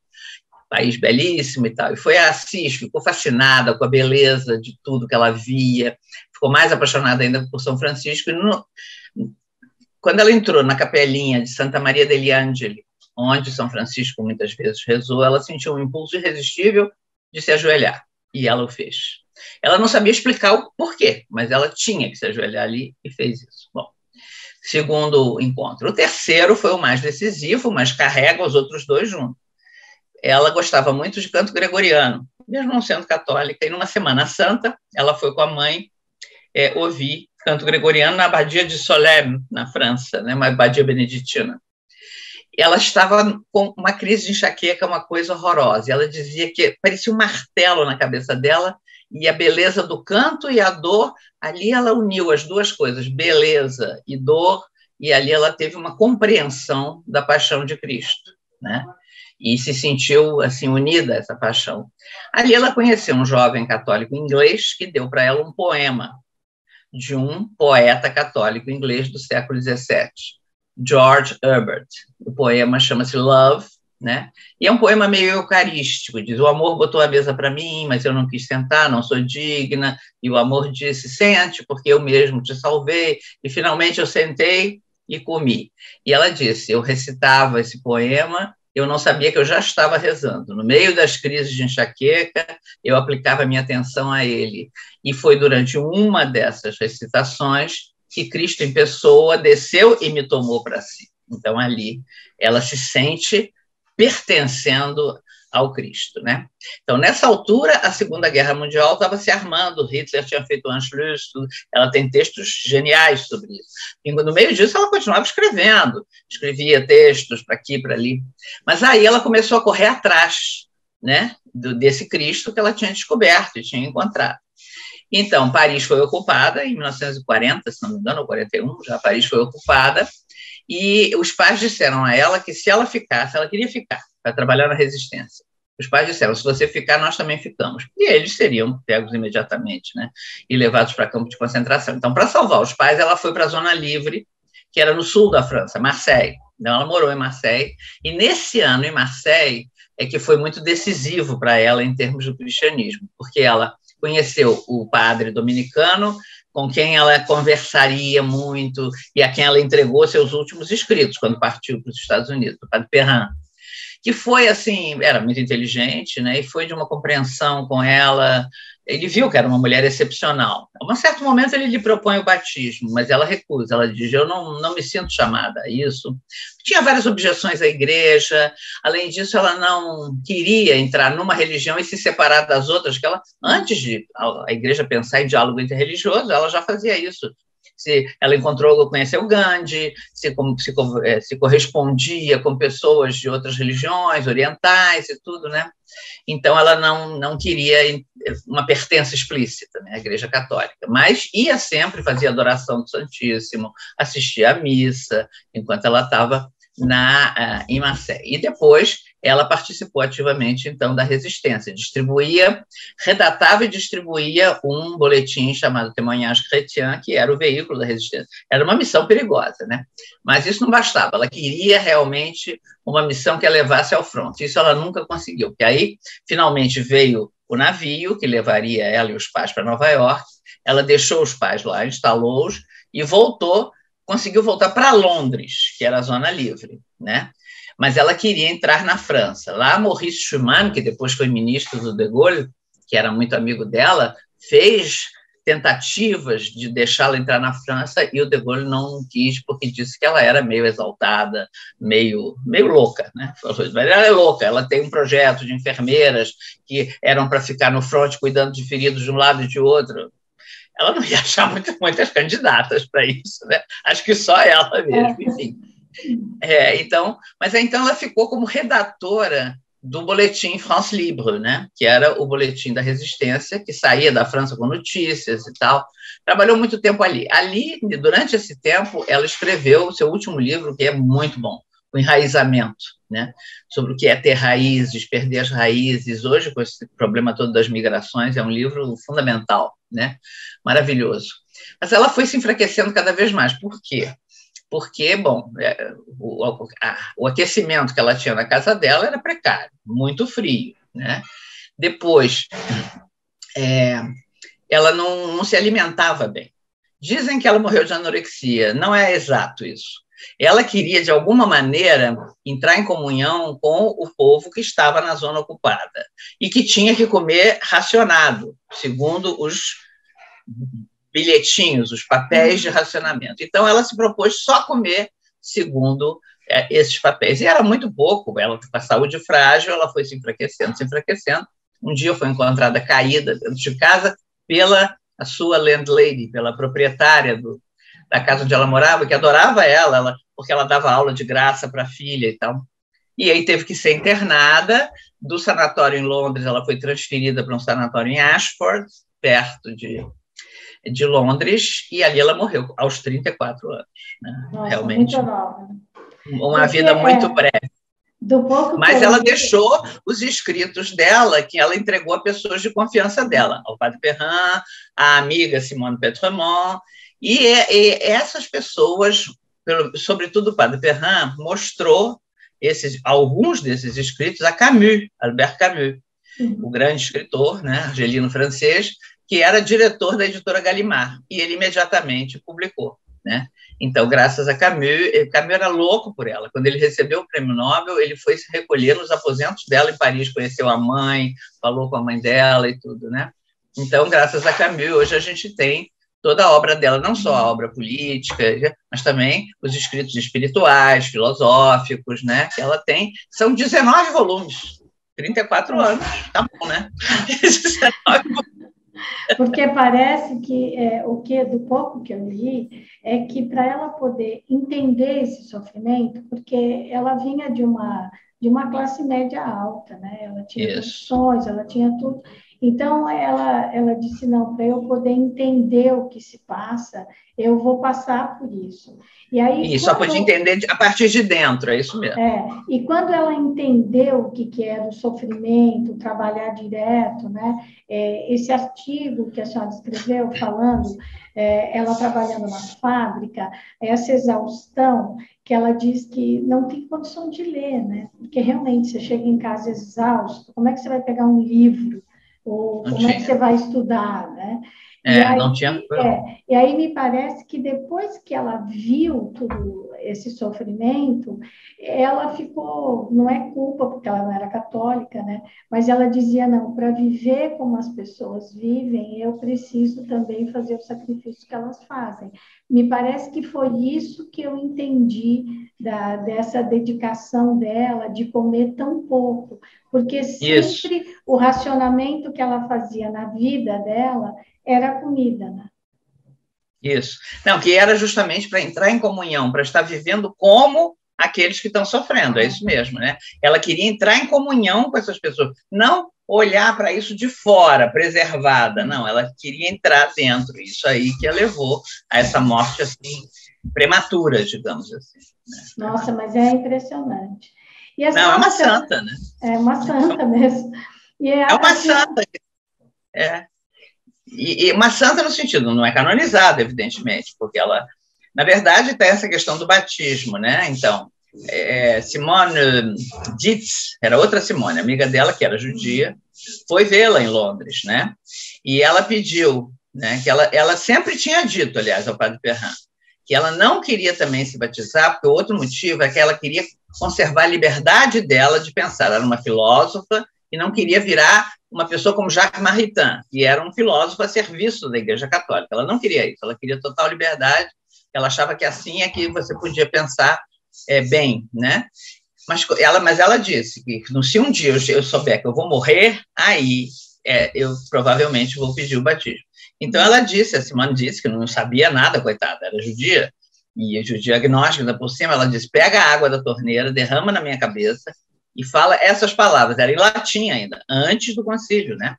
País belíssimo e tal. E foi a Assis, ficou fascinada com a beleza de tudo que ela via, ficou mais apaixonada ainda por São Francisco. E no, quando ela entrou na capelinha de Santa Maria degli Angeli, onde São Francisco muitas vezes rezou, ela sentiu um impulso irresistível de se ajoelhar, e ela o fez. Ela não sabia explicar o porquê, mas ela tinha que se ajoelhar ali e fez isso. Bom, segundo encontro. O terceiro foi o mais decisivo, mas carrega os outros dois juntos. Ela gostava muito de canto gregoriano, mesmo não sendo católica, e numa Semana Santa, ela foi com a mãe é, ouvir canto gregoriano na abadia de Solesmes, na França, né, uma abadia beneditina. Ela estava com uma crise de enxaqueca, uma coisa horrorosa. Ela dizia que parecia um martelo na cabeça dela e a beleza do canto e a dor, ali ela uniu as duas coisas, beleza e dor, e ali ela teve uma compreensão da paixão de Cristo, né? E se sentiu assim unida a essa paixão. Ali ela conheceu um jovem católico inglês que deu para ela um poema de um poeta católico inglês do século XVII, George Herbert. O poema chama-se Love né? E é um poema meio eucarístico, diz: o amor botou a mesa para mim, mas eu não quis sentar, não sou digna. E o amor disse: sente, porque eu mesmo te salvei. E finalmente eu sentei e comi. E ela disse: eu recitava esse poema, eu não sabia que eu já estava rezando. No meio das crises de enxaqueca, eu aplicava minha atenção a ele. E foi durante uma dessas recitações que Cristo em pessoa desceu e me tomou para si. Então ali ela se sente pertencendo ao Cristo, né? Então, nessa altura, a Segunda Guerra Mundial estava se armando, Hitler tinha feito o Anschluss, ela tem textos geniais sobre isso. E no meio disso, ela continuava escrevendo, escrevia textos para aqui, para ali. Mas aí ela começou a correr atrás, né, do, desse Cristo que ela tinha descoberto e tinha encontrado. Então, Paris foi ocupada em 1940, se não me engano, ou 41, já Paris foi ocupada, e os pais disseram a ela que se ela ficasse, ela queria ficar para trabalhar na resistência. Os pais disseram: se você ficar, nós também ficamos. E eles seriam pegos imediatamente, né? E levados para campo de concentração. Então, para salvar os pais, ela foi para a zona livre, que era no sul da França, Marseille. Então, ela morou em Marseille. E nesse ano, em Marseille, é que foi muito decisivo para ela em termos do cristianismo, porque ela conheceu o padre dominicano com quem ela conversaria muito e a quem ela entregou seus últimos escritos quando partiu para os Estados Unidos, o padre Perrin, que foi assim, era muito inteligente, né? E foi de uma compreensão com ela. Ele viu que era uma mulher excepcional. A um certo momento ele lhe propõe o batismo, mas ela recusa. Ela diz: Eu não, não me sinto chamada a isso. Tinha várias objeções à igreja. Além disso, ela não queria entrar numa religião e se separar das outras. Que ela, antes de a igreja pensar em diálogo interreligioso, ela já fazia isso se ela encontrou, conheceu Gandhi, se, se, é, se correspondia com pessoas de outras religiões, orientais e tudo, né? Então, ela não, não queria uma pertença explícita né, à Igreja Católica, mas ia sempre, fazia adoração do Santíssimo, assistia à missa, enquanto ela estava na, uh, em Marseille. E depois ela participou ativamente, então, da resistência, distribuía, redatava e distribuía um boletim chamado Témoignage Chrétien, que era o veículo da resistência. Era uma missão perigosa, né? Mas isso não bastava, ela queria realmente uma missão que a levasse ao fronte. Isso ela nunca conseguiu, porque aí, finalmente, veio o navio que levaria ela e os pais para Nova York, ela deixou os pais lá, instalou-os e voltou, conseguiu voltar para Londres, que era a zona livre, né? Mas ela queria entrar na França. Lá, Maurice Schumann, que depois foi ministro do De Gaulle, que era muito amigo dela, fez tentativas de deixá-la entrar na França e o De Gaulle não quis porque disse que ela era meio exaltada, meio meio louca, né? Ela é louca, ela tem um projeto de enfermeiras que eram para ficar no fronte cuidando de feridos de um lado e de outro. Ela não ia achar muitas, muitas candidatas para isso, né? Acho que só ela mesmo, enfim. É, então, mas então ela ficou como redatora do boletim France Libre, né? que era o boletim da resistência, que saía da França com notícias e tal. Trabalhou muito tempo ali. Ali, durante esse tempo, ela escreveu o seu último livro, que é muito bom, O Enraizamento, né? sobre o que é ter raízes, perder as raízes. Hoje, com esse problema todo das migrações, é um livro fundamental, né? maravilhoso. Mas ela foi se enfraquecendo cada vez mais. Por quê? Porque, bom, é, o, a, o, aquecimento que ela tinha na casa dela era precário, muito frio, né? Depois, é, ela não, não se alimentava bem. Dizem que ela morreu de anorexia, não é exato isso. Ela queria, de alguma maneira, entrar em comunhão com o povo que estava na zona ocupada e que tinha que comer racionado, segundo os bilhetinhos, os papéis de racionamento. Então, ela se propôs só comer segundo é, esses papéis. E era muito pouco, ela com a saúde frágil, ela foi se enfraquecendo, se enfraquecendo. Um dia foi encontrada caída dentro de casa pela a sua landlady, pela proprietária do, da casa onde ela morava, que adorava ela, ela porque ela dava aula de graça para a filha e tal. E aí teve que ser internada. Do sanatório em Londres, ela foi transferida para um sanatório em Ashford, perto de, de Londres, e ali ela morreu aos 34 anos. Né? Nossa, Realmente. Uma Porque, vida muito é, breve. Mas ela deixou os escritos dela, que ela entregou a pessoas de confiança dela, ao Padre Perrin, a amiga Simone Petremont, e, e essas pessoas, pelo, sobretudo o Padre Perrin, mostrou esses, alguns desses escritos a Camus, Albert Camus, uhum. o grande escritor, né, argelino francês, que era diretor da editora Gallimard, e ele imediatamente publicou. Né? Então, graças a Camus, Camus era louco por ela. Quando ele recebeu o prêmio Nobel, ele foi se recolher nos aposentos dela em Paris, conheceu a mãe, falou com a mãe dela e tudo, né? Então, graças a Camus, hoje a gente tem toda a obra dela, não só a obra política, mas também os escritos espirituais, filosóficos, né? Que ela tem, são 19 volumes, 34 anos, tá bom, né? 19 volumes. Porque parece que é, o que do pouco que eu li é que para ela poder entender esse sofrimento, porque ela vinha de uma de uma classe média alta, né? Ela tinha condições, ela tinha tudo. Então ela ela disse não, para eu poder entender o que se passa, eu vou passar por isso. E aí e só podia entender a partir de dentro, é isso mesmo. É, e quando ela entendeu o que, que era o sofrimento, trabalhar direto, né? É, esse artigo que a senhora escreveu falando, é, ela trabalhando na fábrica, essa exaustão que ela diz que não tem condição de ler, né? Porque realmente você chega em casa exausto, como é que você vai pegar um livro? Ou como é que você vai estudar, né? É, aí, não tinha. É, e aí me parece que depois que ela viu tudo esse sofrimento, ela ficou, não é culpa porque ela não era católica, né? Mas ela dizia não, para viver como as pessoas vivem, eu preciso também fazer o sacrifício que elas fazem. Me parece que foi isso que eu entendi da, dessa dedicação dela de comer tão pouco, porque sempre isso. o racionamento que ela fazia na vida dela era a comida, né? Isso. Não, que era justamente para entrar em comunhão, para estar vivendo como aqueles que estão sofrendo, é isso mesmo, né? Ela queria entrar em comunhão com essas pessoas, não olhar para isso de fora, preservada, não, ela queria entrar dentro, isso aí que a levou a essa morte assim prematura, digamos assim. Né? Nossa, mas é impressionante. não, é uma santa, né? É uma santa mesmo. é, é uma santa. É. E, e, uma santa no sentido, não é canonizada, evidentemente, porque ela, na verdade, tem essa questão do batismo, né? Então, é, Simone Dietz, era outra Simone, amiga dela, que era judia, foi vê-la em Londres, né? E ela pediu, né? Que ela, ela sempre tinha dito, aliás, ao padre Ferran, que ela não queria também se batizar, porque outro motivo é que ela queria conservar a liberdade dela de pensar. Ela era uma filósofa e não queria virar uma pessoa como Jacques Maritain, que era um filósofo a serviço da Igreja Católica. Ela não queria isso, ela queria total liberdade, ela achava que assim é que você podia pensar é, bem, né? Mas ela, mas ela disse que se um dia eu, souber que eu vou morrer, aí é, eu provavelmente vou pedir o batismo. Então ela disse, a Simone disse que não sabia nada, coitada, era judia, e judia agnóstica, por cima, ela disse, pega a água da torneira, derrama na minha cabeça, e fala essas palavras, era em latim ainda, antes do concílio, né?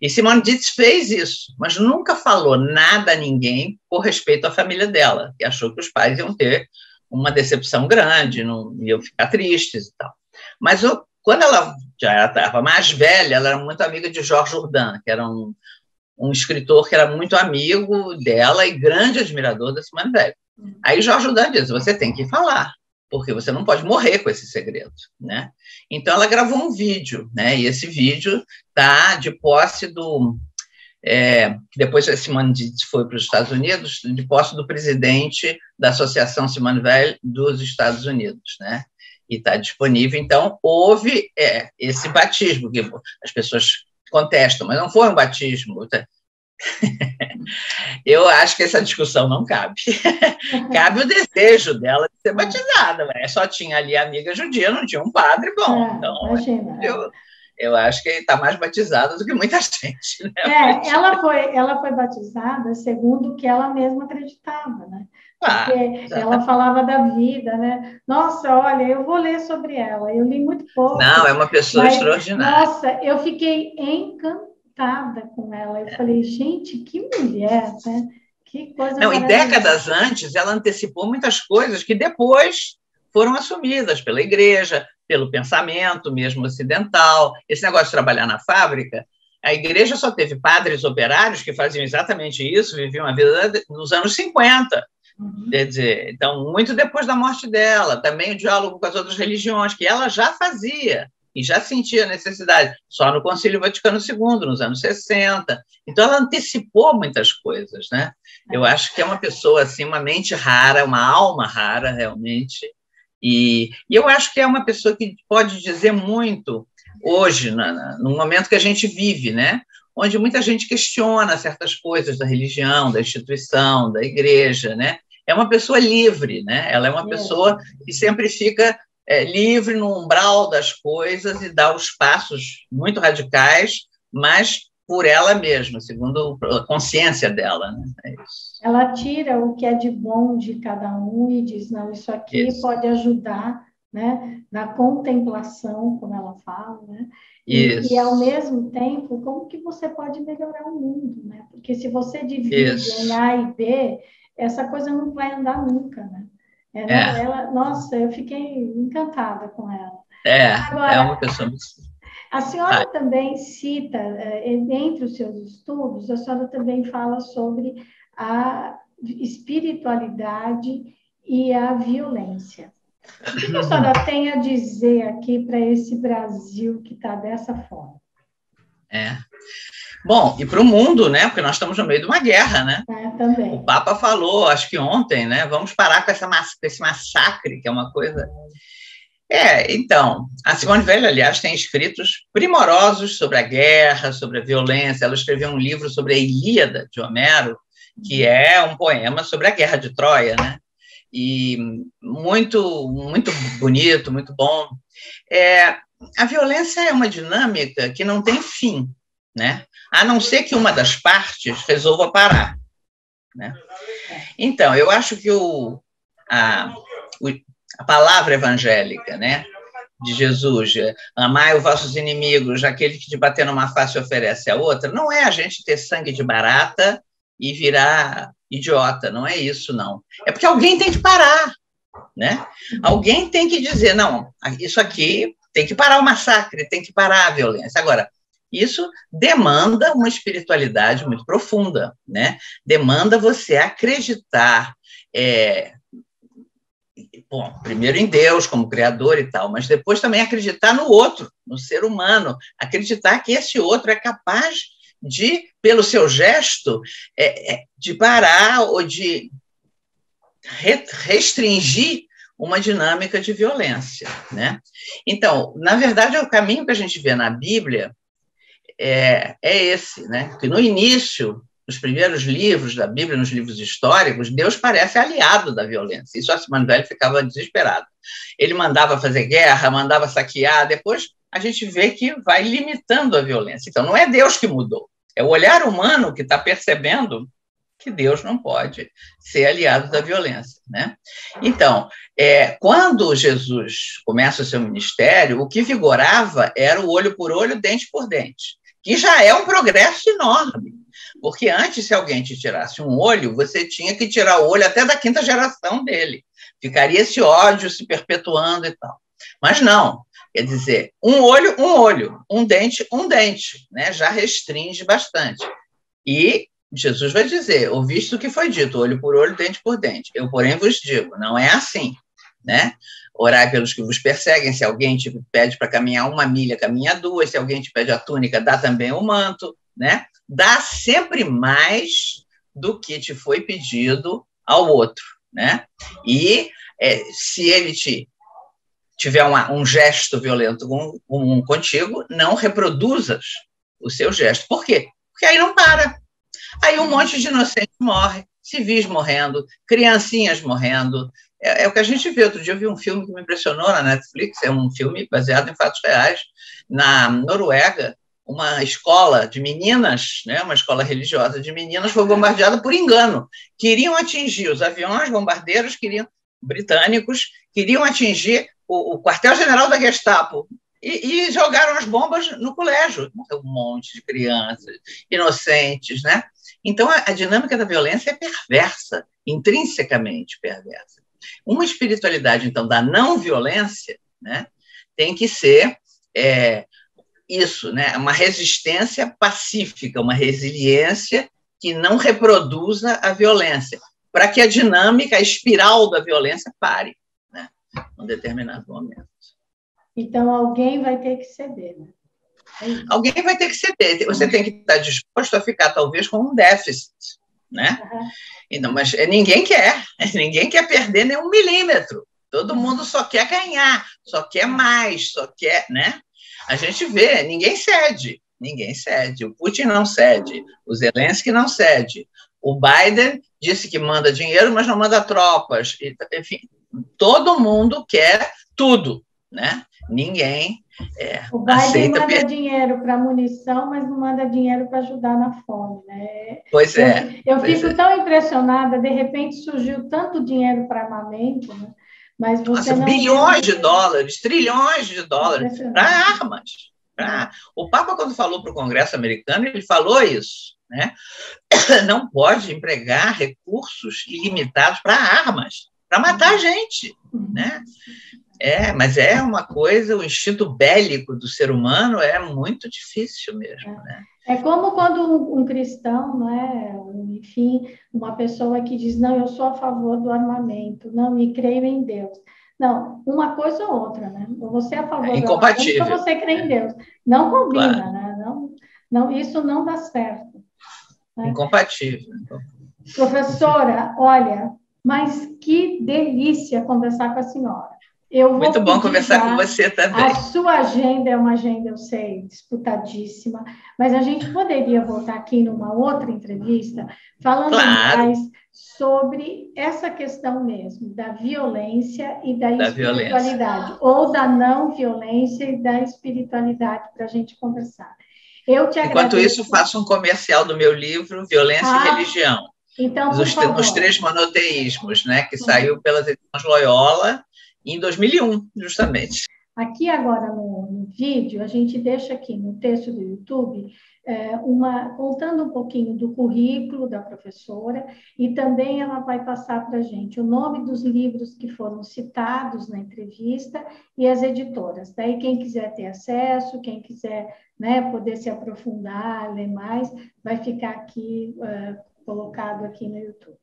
E Simone Dietz fez isso, mas nunca falou nada a ninguém por respeito à família dela, que achou que os pais iam ter uma decepção grande, não iam ficar tristes e tal. Mas quando ela já estava mais velha, ela era muito amiga de Jorge Jourdan, que era um, um escritor que era muito amigo dela e grande admirador da Simone Weil. Aí Jorge Jourdan diz, você tem que falar, porque você não pode morrer com esse segredo, né? Então ela gravou um vídeo, né? E esse vídeo tá de posse do é, depois a Simone Dietz foi para os Estados Unidos, de posse do presidente da Associação Simone Weil dos Estados Unidos, né? E está disponível. Então houve é, esse batismo que as pessoas contestam, mas não foi um batismo. Eu acho que essa discussão não cabe. cabe o desejo dela de ser batizada. Né? Só tinha ali amiga judia, não tinha um padre bom. É, então, imagina. eu, eu acho que está mais batizada do que muita gente. Né? É, ela foi, ela foi batizada segundo o que ela mesma acreditava, né? Ah, Porque ah, ela falava da vida, né? Nossa, olha, eu vou ler sobre ela. Eu li muito pouco. Não, é uma pessoa mas, extraordinária. Nossa, eu fiquei encantada encantada com ela. Eu falei, gente, que mulher, né? Que coisa Não, e décadas antes, ela antecipou muitas coisas que depois foram assumidas pela igreja, pelo pensamento mesmo ocidental. Esse negócio de trabalhar na fábrica, a igreja só teve padres operários que faziam exatamente isso, viviam a vida nos anos 50. Uhum. Quer dizer, então, muito depois da morte dela, também o diálogo com as outras religiões, que ela já fazia e já sentia necessidade, só no Concílio Vaticano II, nos anos 60. Então, ela antecipou muitas coisas, né? Eu acho que é uma pessoa, assim, uma mente rara, uma alma rara, realmente, e, e eu acho que é uma pessoa que pode dizer muito hoje, na, na, no momento que a gente vive, né? Onde muita gente questiona certas coisas da religião, da instituição, da igreja, né? É uma pessoa livre, né? Ela é uma pessoa que sempre fica é, livre no umbral das coisas e dá os passos muito radicais, mas por ela mesma, segundo a consciência dela. Né? É ela tira o que é de bom de cada um e diz: não, isso aqui isso. pode ajudar né, na contemplação, como ela fala, né? E, e, ao mesmo tempo, como que você pode melhorar o mundo, né? Porque se você divide isso. em A e B, essa coisa não vai andar nunca, né? Ela, é. ela, nossa, eu fiquei encantada com ela. É, Agora, é uma pessoa muito... A senhora ah. também cita, eh, entre os seus estudos, a senhora também fala sobre a espiritualidade e a violência. O que a senhora tem a dizer aqui para esse Brasil que está dessa forma? É. Bom, e para o mundo, né? Porque nós estamos no meio de uma guerra, né? É, também. O Papa falou, acho que ontem, né? Vamos parar com, essa, com esse massacre, que é uma coisa. É, então, a Simone Velho, aliás, tem escritos primorosos sobre a guerra, sobre a violência. Ela escreveu um livro sobre a Ilíada de Homero, que é um poema sobre a guerra de Troia, né? E muito, muito bonito, muito bom. É, a violência é uma dinâmica que não tem fim, né? A não ser que uma das partes resolva parar, né? Então, eu acho que o, a, a palavra evangélica, né? de Jesus, amai os vossos inimigos, aquele que te bater numa face oferece a outra, não é a gente ter sangue de barata e virar idiota, não é isso, não. É porque alguém tem que parar, né? Alguém tem que dizer, não, isso aqui tem que parar o massacre, tem que parar a violência. Agora, isso demanda uma espiritualidade muito profunda, né? Demanda você acreditar, é, bom, primeiro em Deus como criador e tal, mas depois também acreditar no outro, no ser humano, acreditar que esse outro é capaz de, pelo seu gesto, é, é, de parar ou de restringir uma dinâmica de violência, né? Então, na verdade, o caminho que a gente vê na Bíblia é, é esse, né? Que no início, nos primeiros livros da Bíblia, nos livros históricos, Deus parece aliado da violência. Isso a Simone Velho ficava desesperado. Ele mandava fazer guerra, mandava saquear, depois a gente vê que vai limitando a violência. Então, não é Deus que mudou, é o olhar humano que está percebendo que Deus não pode ser aliado da violência. Né? Então, é, quando Jesus começa o seu ministério, o que vigorava era o olho por olho, dente por dente, que já é um progresso enorme. Porque antes, se alguém te tirasse um olho, você tinha que tirar o olho até da quinta geração dele. Ficaria esse ódio se perpetuando e tal. Mas não, quer dizer, um olho, um olho, um dente, um dente, né? já restringe bastante. E Jesus vai dizer: ouviste o que foi dito, olho por olho, dente por dente. Eu, porém, vos digo: não é assim. Né? Orai pelos que vos perseguem. Se alguém te pede para caminhar uma milha, caminha duas. Se alguém te pede a túnica, dá também o manto. Né? Dá sempre mais do que te foi pedido ao outro. Né? E é, se ele te tiver uma, um gesto violento com, com, contigo, não reproduzas o seu gesto. Por quê? Porque aí não para. Aí um monte de inocentes morre, civis morrendo, criancinhas morrendo. É, é, o que a gente vê. Outro dia eu vi um filme que me impressionou na Netflix, é um filme baseado em fatos reais. Na Noruega, uma escola de meninas, né, uma escola religiosa de meninas, foi bombardeada por engano. Queriam atingir os aviões bombardeiros, queriam britânicos, queriam atingir o, o quartel-general da Gestapo e, e, jogaram as bombas no colégio. Um monte de crianças inocentes, né? Então, a, a dinâmica da violência é perversa, intrinsecamente perversa. Uma espiritualidade, então, da não violência, né, tem que ser é, isso, né, uma resistência pacífica, uma resiliência que não reproduza a violência, para que a dinâmica, a espiral da violência pare, né, num determinado momento. Então, alguém vai ter que ceder, né? É Alguém vai ter que ceder. Você tem que estar disposto a ficar, talvez, com um déficit, né? Uhum. Então, mas ninguém quer. Ninguém quer perder nem um milímetro. Todo mundo só quer ganhar, só quer mais, só quer, né? A gente vê, ninguém cede. Ninguém cede. O Putin não cede. O Zelensky não cede. O Biden disse que manda dinheiro, mas não manda tropas. Enfim, todo mundo quer tudo, né? Ninguém é, o Biden manda per... dinheiro para munição, mas não manda dinheiro para ajudar na fome, né? Pois é. Eu, eu pois fico é. tão impressionada, de repente surgiu tanto dinheiro para armamento, né? mas você Nossa, não... bilhões de dólares, trilhões de dólares para armas. Pra... O Papa, quando falou para o Congresso americano, ele falou isso, né? Não pode empregar recursos ilimitados para armas, para matar gente, né? É, mas é uma coisa, o instinto bélico do ser humano é muito difícil mesmo, né? É como quando um, cristão, não é? enfim, uma pessoa que diz, não, eu sou a favor do armamento, não, me creio em Deus. Não, uma coisa ou outra, né? Você é a favor é do armamento, você crê em Deus. Não combina, claro. né? Não, Não, isso não dá certo. Né? Incompatível. Professora, olha, mas que delícia conversar com a senhora. Muito bom conversar com você também. A sua agenda é uma agenda, eu sei, disputadíssima, mas a gente poderia voltar aqui numa outra entrevista falando claro. mais sobre essa questão mesmo da violência e da, da espiritualidade, violência. ou da não violência e da espiritualidade para a gente conversar. Eu te Enquanto agradeço. isso, faço um comercial do meu livro Violência ah, e Religião. Então, os, os três monoteísmos, né, que saiu pelas edições Loyola em 2001, justamente. Aqui agora no, no, vídeo, a gente deixa aqui no texto do YouTube é, uma contando um pouquinho do currículo da professora e também ela vai passar para a gente o nome dos livros que foram citados na entrevista e as editoras. Daí quem quiser ter acesso, quem quiser né, poder se aprofundar, ler mais, vai ficar aqui uh, colocado aqui no YouTube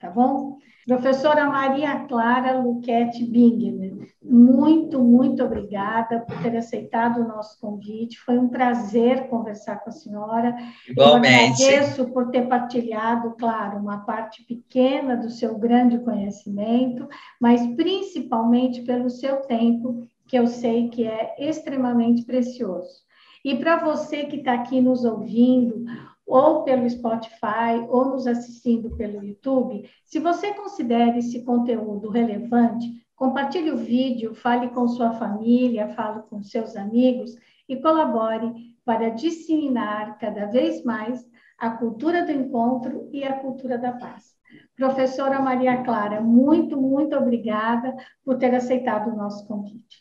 tá bom? Professora Maria Clara Luquete Bingner, muito, muito obrigada por ter aceitado o nosso convite. Foi um prazer conversar com a senhora. Igualmente. Eu agradeço por ter partilhado, claro, uma parte pequena do seu grande conhecimento, mas principalmente pelo seu tempo, que eu sei que é extremamente precioso. E para você que está aqui nos ouvindo, ou pelo Spotify, ou nos assistindo pelo YouTube, se você considera esse conteúdo relevante, compartilhe o vídeo, fale com sua família, fale com seus amigos e colabore para disseminar cada vez mais a cultura do encontro e a cultura da paz. Professora Maria Clara, muito, muito obrigada por ter aceitado o nosso convite.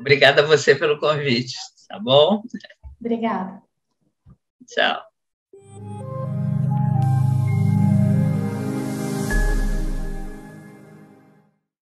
Obrigada a você pelo convite, tá bom? Obrigada. Tchau.